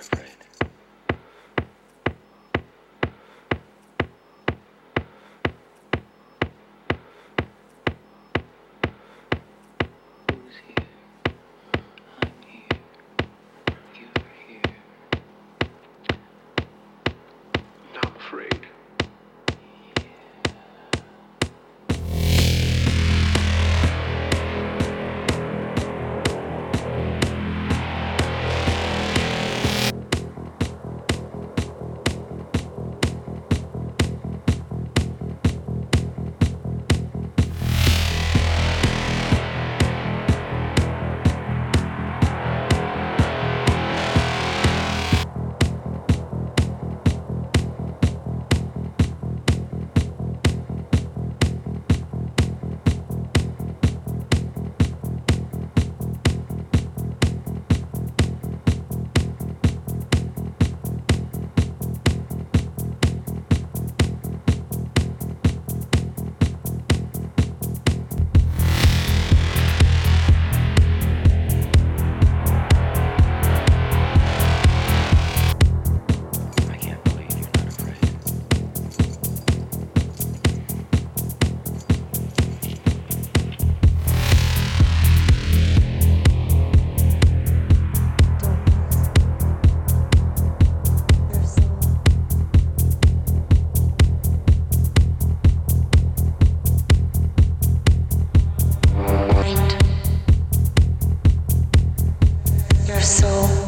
Thanks. soul.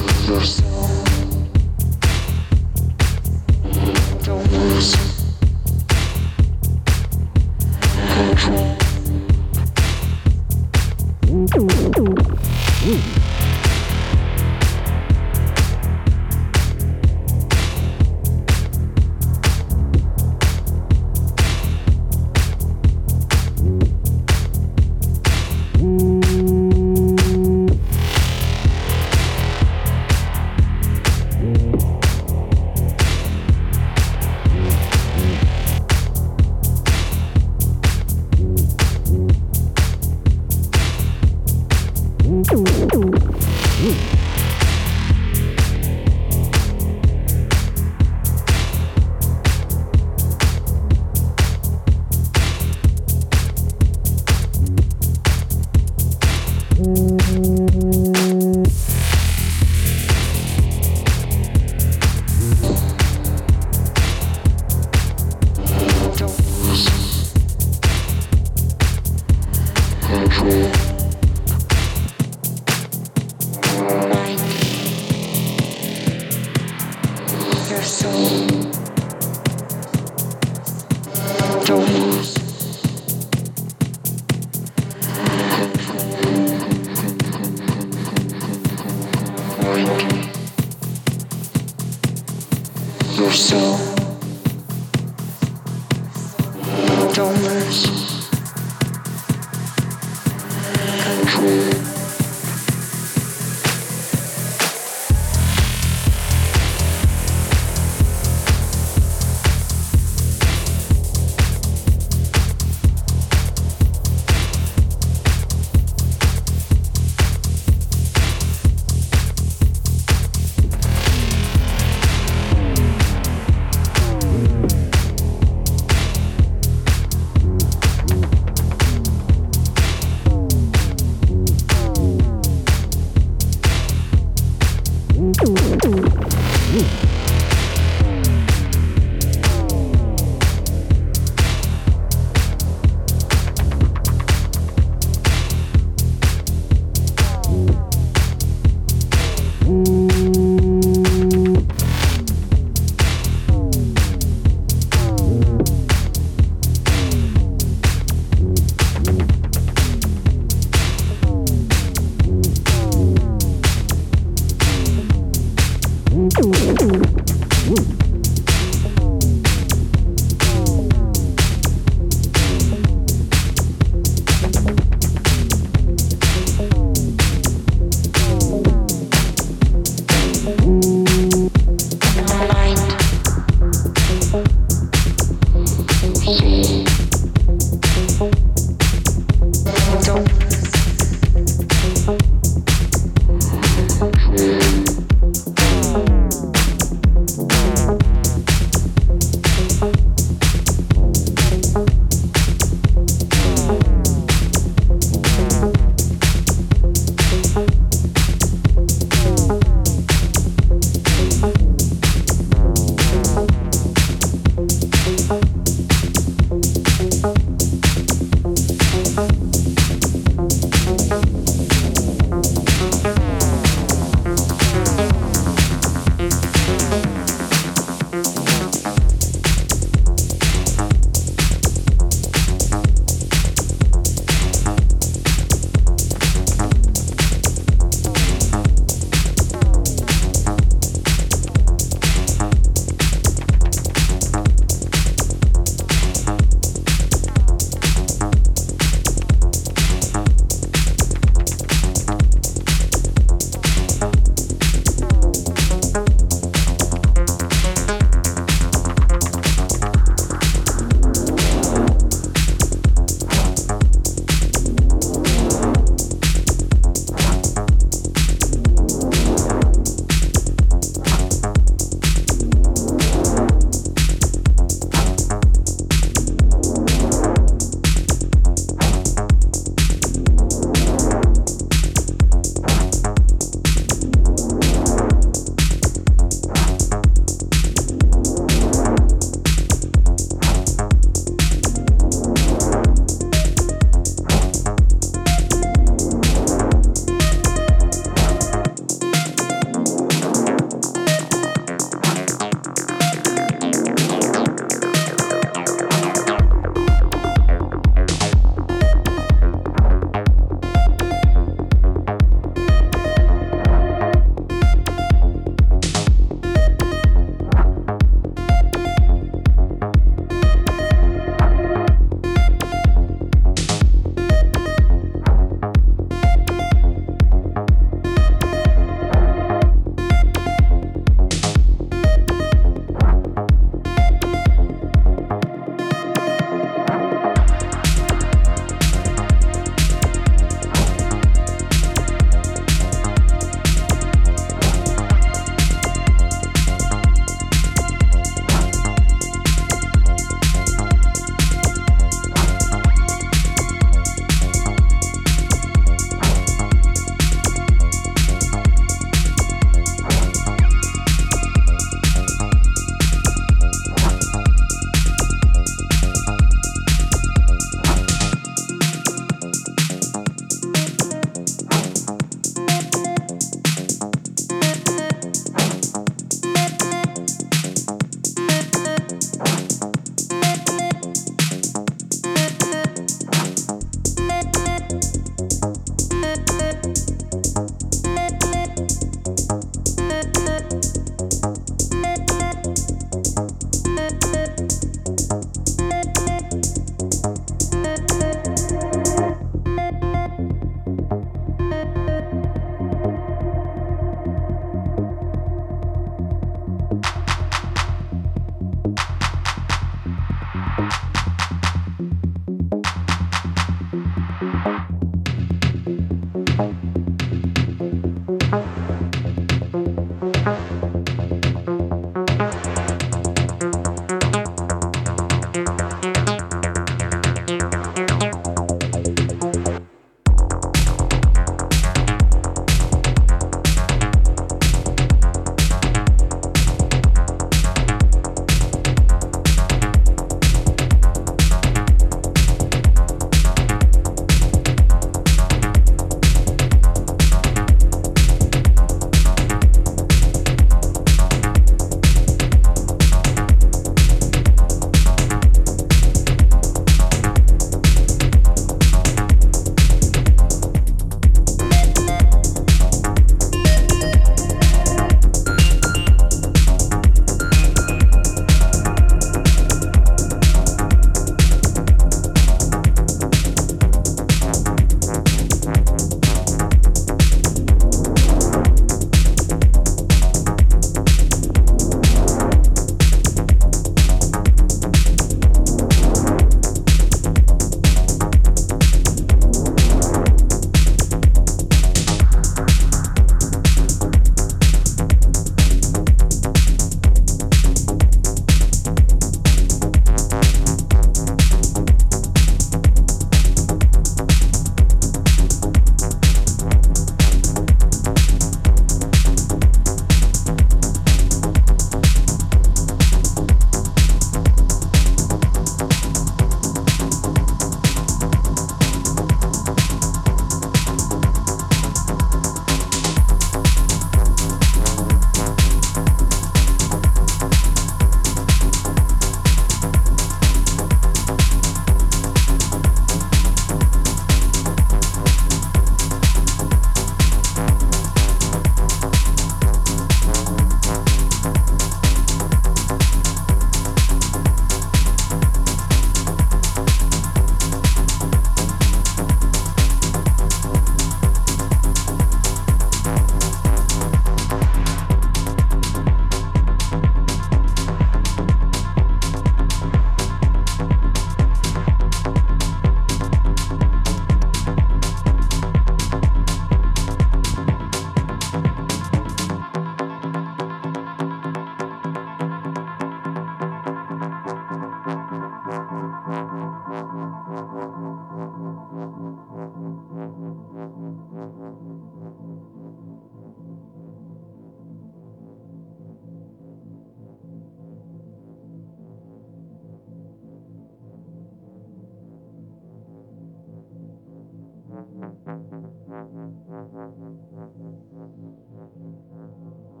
Thank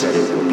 Said it.